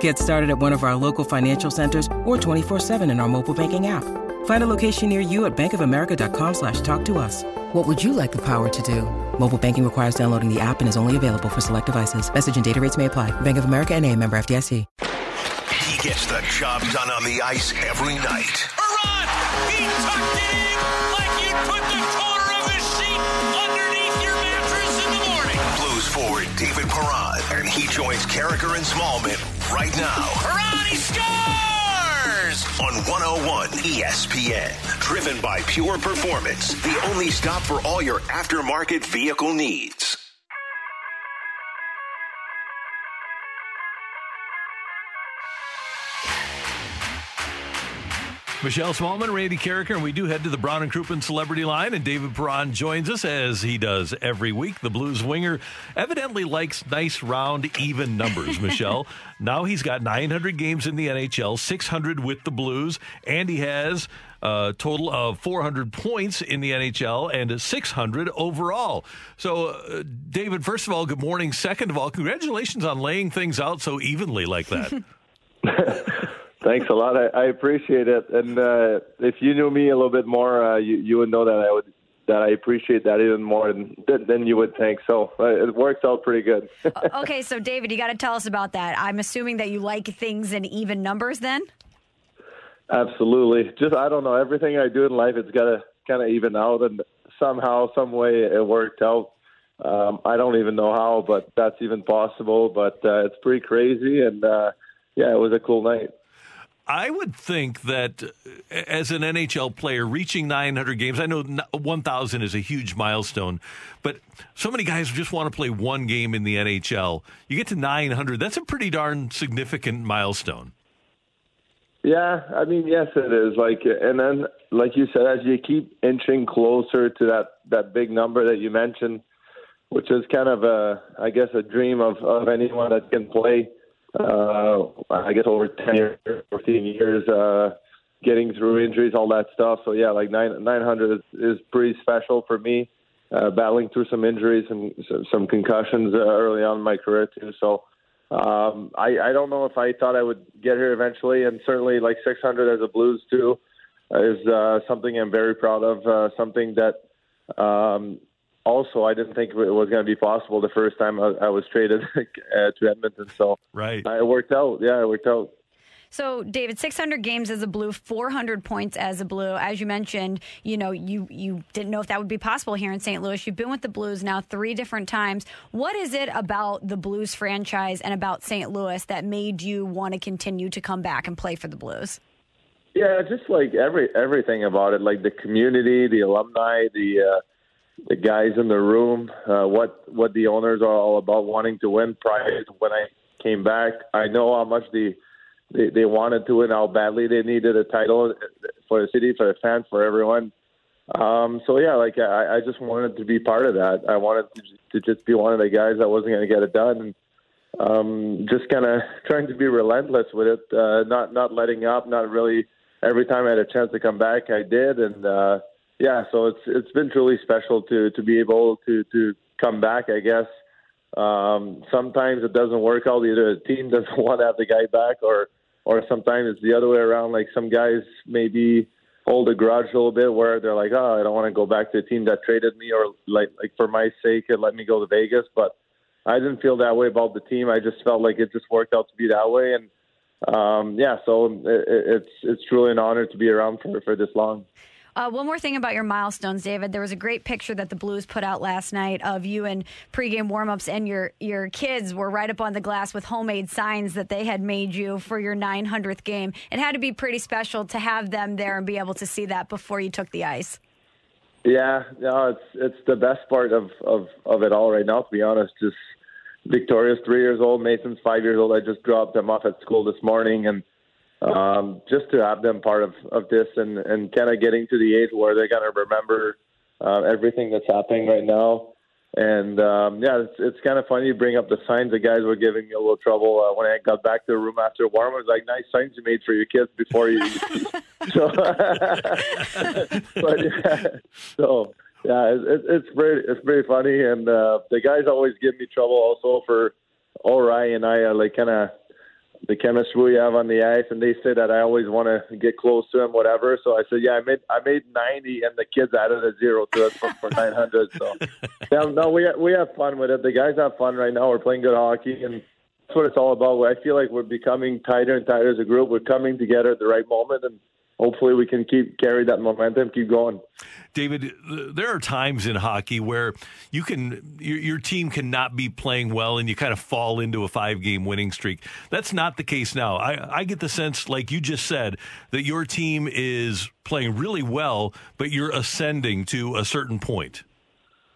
Get started at one of our local financial centers or 24-7 in our mobile banking app. Find a location near you at bankofamerica.com slash talk to us. What would you like the power to do? Mobile banking requires downloading the app and is only available for select devices. Message and data rates may apply. Bank of America and a member FDIC. He gets the job done on the ice every night. Run! He tucked it in like you put the corner of a sheet underneath your mattress in the morning. Blues forward David Perron, and he joins Karraker and Smallmon right now he scores! on 101 ESPN. Driven by Pure Performance, the only stop for all your aftermarket vehicle needs. Michelle Smallmon, Randy Karraker, and we do head to the Brown and Crouppen Celebrity Line, and David Perron joins us as he does every week. The Blues winger evidently likes nice, round, even numbers. Michelle, now he's got 900 games in the NHL, 600 with the Blues, and he has a total of 400 points in the NHL and 600 overall. So, uh, David, first of all, good morning. Second of all, congratulations on laying things out so evenly like that. Thanks a lot. I, I appreciate it. And uh, if you knew me a little bit more, uh, you you would know that I would that I appreciate that even more than than you would think. So uh, it works out pretty good. okay, so David, you got to tell us about that. I'm assuming that you like things in even numbers then? Absolutely. Just I don't know. Everything I do in life, it's got to kind of even out, and somehow, some way, it worked out. Um, I don't even know how, but that's even possible. But uh, it's pretty crazy, and uh, yeah, it was a cool night. I would think that uh, as an NHL player, reaching 900 games, I know 1,000 is a huge milestone, but so many guys just want to play one game in the NHL. You get to 900, that's a pretty darn significant milestone. Yeah, I mean, yes, it is. Like, and then, like you said, as you keep inching closer to that that big number that you mentioned, which is kind of a, I guess, a dream of of anyone that can play uh, I guess over 10 years, 14 years, uh, getting through injuries, all that stuff. So yeah, like nine, 900 is, is pretty special for me. Uh, battling through some injuries and some concussions uh, early on in my career too. So um, I, I don't know if I thought I would get here eventually, and certainly like 600 as a Blues too is uh, something I'm very proud of. Uh, something that um, also I didn't think it was going to be possible the first time I, I was traded uh, to Edmonton. So right, uh, it worked out. Yeah, it worked out. So, David, 600 games as a Blue, 400 points as a Blue. As you mentioned, you know, you you didn't know if that would be possible here in St. Louis. You've been with the Blues now three different times. What is it about the Blues franchise and about St. Louis that made you want to continue to come back and play for the Blues? Yeah, just like every everything about it, like the community, the alumni, the uh, the guys in the room, uh, what what the owners are all about wanting to win. Prior to when I came back, I know how much the they, they wanted to win, how badly they needed a title for the city, for the fans, for everyone. Um, so yeah, like I, I just wanted to be part of that. I wanted to, to just be one of the guys that wasn't going to get it done. And, um, just kind of trying to be relentless with it, uh, not not letting up, not really. Every time I had a chance to come back, I did, and uh, yeah, so it's it's been truly special to to be able to to come back. I guess um, sometimes it doesn't work out. Either the team doesn't want to have the guy back, or or sometimes it's the other way around. Like some guys maybe hold a grudge a little bit, where they're like, "Oh, I don't want to go back to the team that traded me," or like like for my sake, it let me go to Vegas. But I didn't feel that way about the team. I just felt like it just worked out to be that way, and um, yeah, so it, it's it's truly an honor to be around for for this long. Uh, one more thing about your milestones, David. There was a great picture that the Blues put out last night of you in pregame warmups, and your your kids were right up on the glass with homemade signs that they had made you for your 900th game. It had to be pretty special to have them there and be able to see that before you took the ice. Yeah, no, it's it's the best part of of of it all right now. To be honest, just Victoria's three years old, Mason's five years old. I just dropped them off at school this morning, and um, just to have them part of, of this and, and kind of getting to the age where they're going to remember uh, everything that's happening right now. And um, yeah, it's, it's kind of funny you bring up the signs. The guys were giving me a little trouble uh, when I got back to the room after warm. I was like, "Nice signs you made for your kids before you." so, but yeah, so yeah, it, it's very it's very funny, and uh, the guys always give me trouble also for Ori and I are like kind of the chemistry we have on the ice, and they say that I always want to get close to him, whatever. So I said, yeah, I made I made ninety, and the kids added a zero to it for, for nine hundred. So yeah, no, we we have fun with it. The guys have fun right now. We're playing good hockey, and that's what it's all about. I feel like we're becoming tighter and tighter as a group. We're coming together at the right moment, and hopefully we can keep carry that momentum, keep going. David, there are times in hockey where you can your, your team cannot be playing well and you kind of fall into a five game winning streak. That's not the case now. I, I get the sense, like you just said, that your team is playing really well, but you're ascending to a certain point.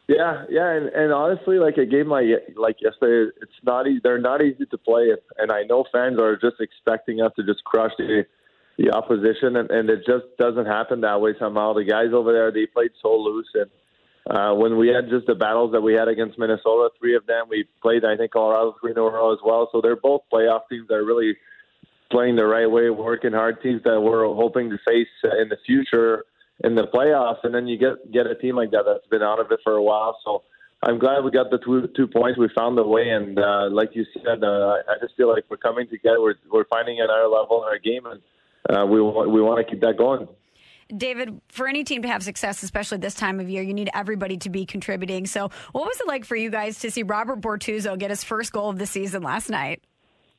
Yeah, yeah, and, and honestly, like a game like like yesterday, it's not easy. They're not easy to play, and I know fans are just expecting us to just crush the the opposition, and, and it just doesn't happen that way somehow. The guys over there, they played so loose, and uh, when we had just the battles that we had against Minnesota, three of them, we played, I think, Colorado three in a row as well. So they're both playoff teams that are really playing the right way, working hard teams that we're hoping to face in the future in the playoffs. And then you get get a team like that that's been out of it for a while. So I'm glad we got the two two points. We found a way, and uh, like you said, uh, I just feel like we're coming together. We're we're finding another level in our game, and uh, we we want to keep that going. David, for any team to have success, especially this time of year, you need everybody to be contributing. So, what was it like for you guys to see Robert Bortuzzo get his first goal of the season last night?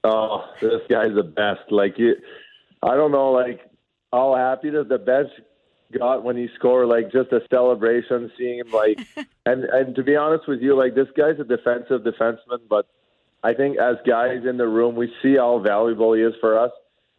Oh, this guy's the best. Like you, I don't know, like how happy does the bench got when he scored. Like just a celebration, seeing him like, and and to be honest with you, like this guy's a defensive defenseman, but I think as guys in the room, we see how valuable he is for us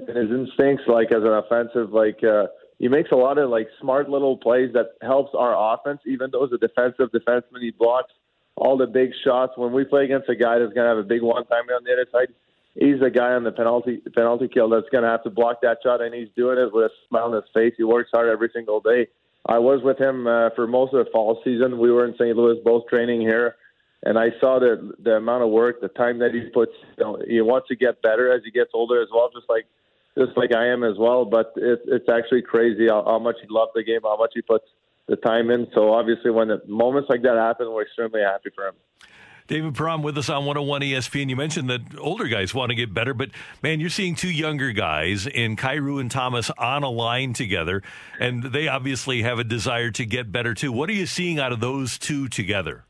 and his instincts, like as an offensive, like uh, he makes a lot of like smart little plays that helps our offense. Even though as a defensive defenseman, he blocks all the big shots. When we play against a guy that's going to have a big one time on the other side, he's the guy on the penalty penalty kill that's going to have to block that shot, and he's doing it with a smile on his face. He works hard every single day. I was with him uh, for most of the fall season. We were in St. Louis, both training here, and I saw the the amount of work, the time that he puts. You know, he wants to get better as he gets older as well, just like just like I am as well. But it, it's actually crazy how, how much he loves the game, how much he puts the time in. So obviously, when moments like that happen, we're extremely happy for him. David Perron with us on 101 ESPN. You mentioned that older guys want to get better, but man, you're seeing two younger guys in Kyrou and Thomas on a line together, and they obviously have a desire to get better too. What are you seeing out of those two together?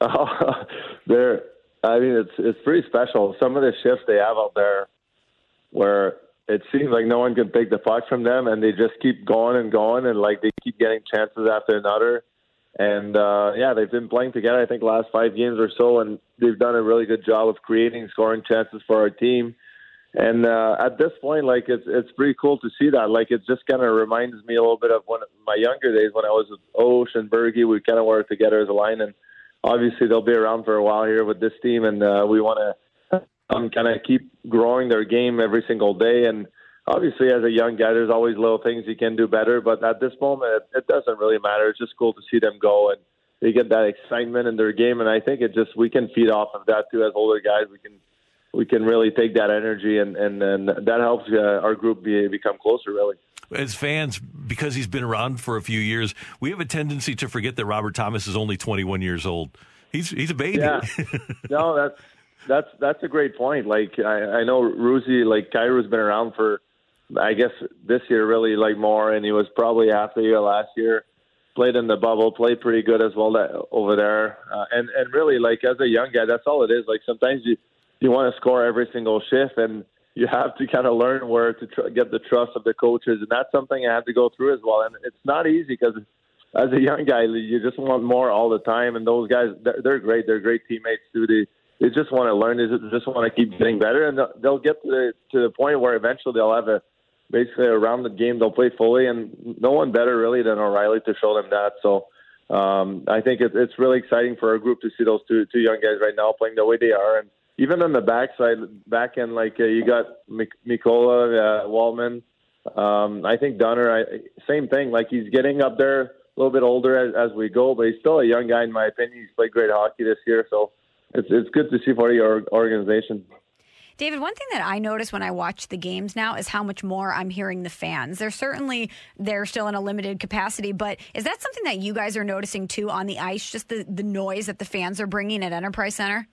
Oh, they're, I mean, it's it's pretty special. Some of the shifts they have out there, where it seems like no one can take the puck from them, and they just keep going and going, and like they keep getting chances after another. And uh, yeah, they've been playing together. I think last five games or so, and they've done a really good job of creating scoring chances for our team. And uh, at this point, like it's it's pretty cool to see that. Like it just kind of reminds me a little bit of when my younger days when I was with Osh and Bergie. We kind of worked together as a line, and obviously they'll be around for a while here with this team, and uh, we want to um, kind of keep growing their game every single day. And obviously, as a young guy, there's always little things you can do better. But at this moment, it, it doesn't really matter. It's just cool to see them go and they get that excitement in their game. And I think it just we can feed off of that too as older guys. We can we can really take that energy and and, and that helps uh, our group be, become closer. Really as fans, because he's been around for a few years, we have a tendency to forget that Robert Thomas is only 21 years old. He's he's a baby. Yeah. no, that's that's that's a great point. Like I, I know Rusi, like Kyrou's been around for, I guess this year really like more, and he was probably half the year last year. Played in the bubble, played pretty good as well that, over there, uh, and and really like as a young guy, that's all it is. Like sometimes you you want to score every single shift, and you have to kind of learn where to tr- get the trust of the coaches, and that's something I had to go through as well. And it's not easy because as a young guy, you just want more all the time. And those guys, they're, they're great. They're great teammates too. They they just want to learn. They just want to keep getting better, and they'll get to the, to the point where eventually they'll have a basically a rounded game. They'll play fully, and no one better really than O'Reilly to show them that. So um, I think it, it's really exciting for our group to see those two two young guys right now playing the way they are, and even on the backside, back end, like uh, you got Mik- Mikkola uh, Walman. Um, I think Dunner, I, same thing. Like he's getting up there a little bit older as, as we go, but he's still a young guy in my opinion. He's played great hockey this year, so it's it's good to see for your organization. David, one thing that I notice when I watch the games now is how much more I'm hearing the fans. They're certainly they're still in a limited capacity, but is that something that you guys are noticing too on the ice? Just the the noise that the fans are bringing at Enterprise Center.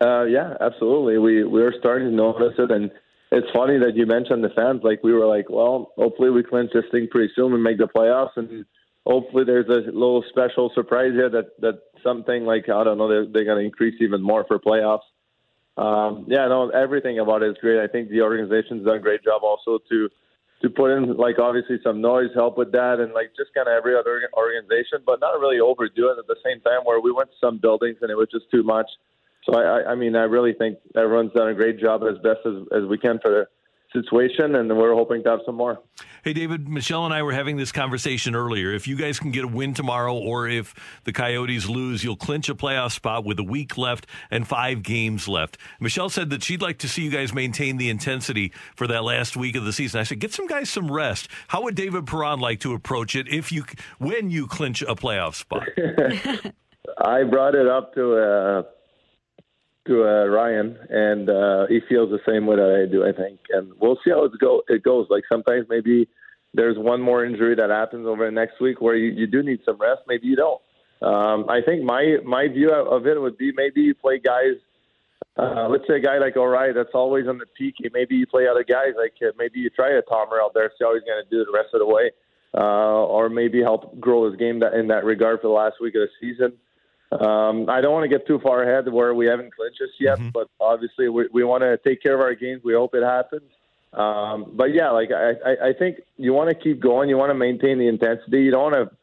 Uh, yeah, absolutely. We we are starting to notice it, and it's funny that you mentioned the fans. Like we were like, well, hopefully we clinch this thing pretty soon and make the playoffs, and hopefully there's a little special surprise here that that something like I don't know they're, they're going to increase even more for playoffs. Um, yeah, no, everything about it is great. I think the organization's done a great job also to to put in like obviously some noise, help with that, and like just kind of every other organization, but not really overdo it at the same time. Where we went to some buildings and it was just too much. So I, I mean, I really think everyone's done a great job as best as, as we can for the situation, and we're hoping to have some more. Hey, David, Michelle and I were having this conversation earlier. If you guys can get a win tomorrow, or if the Coyotes lose, you'll clinch a playoff spot with a week left and five games left. Michelle said that she'd like to see you guys maintain the intensity for that last week of the season. I said, get some guys some rest. How would David Perron like to approach it if you when you clinch a playoff spot? I brought it up to uh, to uh, Ryan, and uh, he feels the same way that I do. I think, and we'll see how it go. It goes. Like sometimes maybe there's one more injury that happens over the next week where you, you do need some rest. Maybe you don't. Um, I think my my view of it would be maybe you play guys. Uh, let's say a guy like O'Reilly that's always on the peak. Maybe you play other guys like uh, maybe you try a Tomer out there, see how he's going to do the rest of the way, uh, or maybe help grow his game that, in that regard for the last week of the season. Um, I don't want to get too far ahead where we haven't clinched this yet, mm-hmm. but obviously we, we want to take care of our games. We hope it happens. Um, but yeah, like I, I, I think you want to keep going. You want to maintain the intensity. You don't want to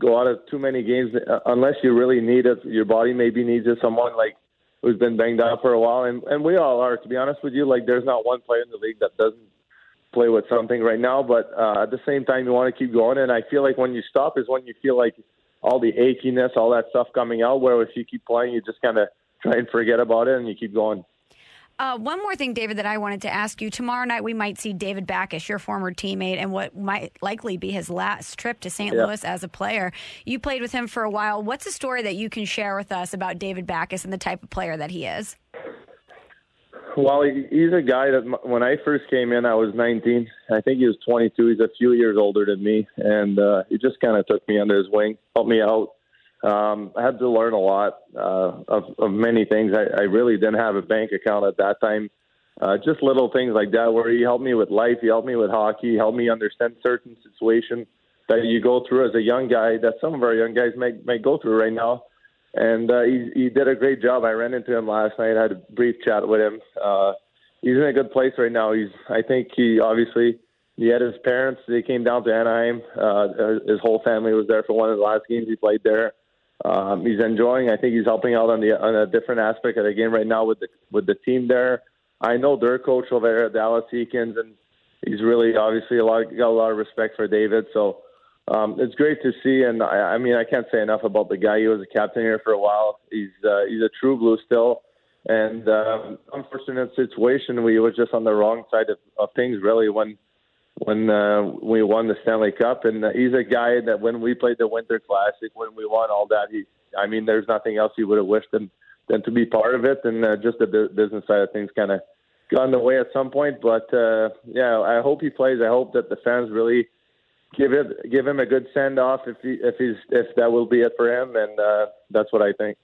go out of too many games uh, unless you really need it. Your body maybe needs it. Someone like who's been banged up for a while, and and we all are. To be honest with you, like there's not one player in the league that doesn't play with something right now. But uh, at the same time, you want to keep going. And I feel like when you stop is when you feel like all the achiness, all that stuff coming out. Where if you keep playing, you just kind of try and forget about it and you keep going. Uh, one more thing, David, that I wanted to ask you. Tomorrow night, we might see David Backes, your former teammate, and what might likely be his last trip to St. Yeah. Louis as a player. You played with him for a while. What's a story that you can share with us about David Backes and the type of player that he is? Well, he's a guy that when I first came in, I was 19. I think he was 22. He's a few years older than me, and uh, he just kind of took me under his wing, helped me out. Um, I had to learn a lot uh, of, of many things. I, I really didn't have a bank account at that time. Uh, just little things like that, where he helped me with life, he helped me with hockey, he helped me understand certain situations that you go through as a young guy that some of our young guys may may go through right now and uh, he he did a great job. I ran into him last night. Had a brief chat with him. Uh, he's in a good place right now. He's I think he obviously he had his parents. They came down to Anaheim. Uh, his whole family was there for one of the last games he played there. Um, he's enjoying. I think he's helping out on the on a different aspect of the game right now with the with the team there. I know their coach over there, Dallas Eakins, and he's really obviously a lot got a lot of respect for David. So um, it's great to see, and I, I mean I can't say enough about the guy. He was a captain here for a while. He's uh, he's a true blue still, and um, unfortunate situation. We were just on the wrong side of, of things really when when uh, we won the Stanley Cup. And uh, he's a guy that when we played the Winter Classic, when we won all that, he I mean there's nothing else he would have wished than than to be part of it. And uh, just the business side of things kind of got in the way at some point. But uh, yeah, I hope he plays. I hope that the fans really give it give him a good send off if he if he's if that will be it for him, and uh, that's what I think.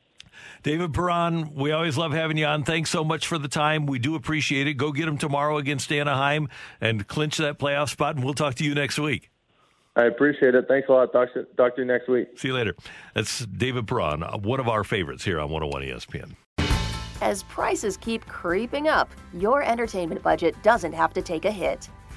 David Perron, we always love having you on. Thanks so much for the time. We do appreciate it. Go get him tomorrow against Anaheim and clinch that playoff spot, and we'll talk to you next week. I appreciate it. Thanks a lot. Talk to, talk to you next week. See you later. That's David Perron, one of our favorites here on 101 ESPN. As prices keep creeping up, your entertainment budget doesn't have to take a hit.